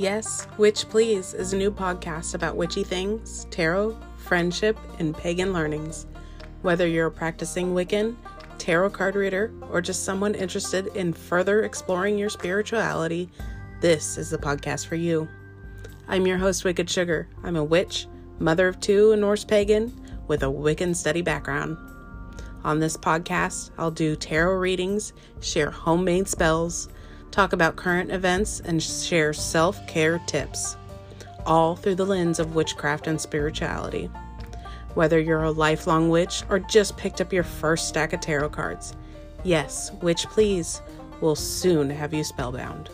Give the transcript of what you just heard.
Yes, Witch Please is a new podcast about witchy things, tarot, friendship, and pagan learnings. Whether you're a practicing Wiccan, tarot card reader, or just someone interested in further exploring your spirituality, this is the podcast for you. I'm your host, Wicked Sugar. I'm a witch, mother of two, a Norse pagan with a Wiccan study background. On this podcast, I'll do tarot readings, share homemade spells, talk about current events, and share self care tips, all through the lens of witchcraft and spirituality. Whether you're a lifelong witch or just picked up your first stack of tarot cards, yes, Witch Please will soon have you spellbound.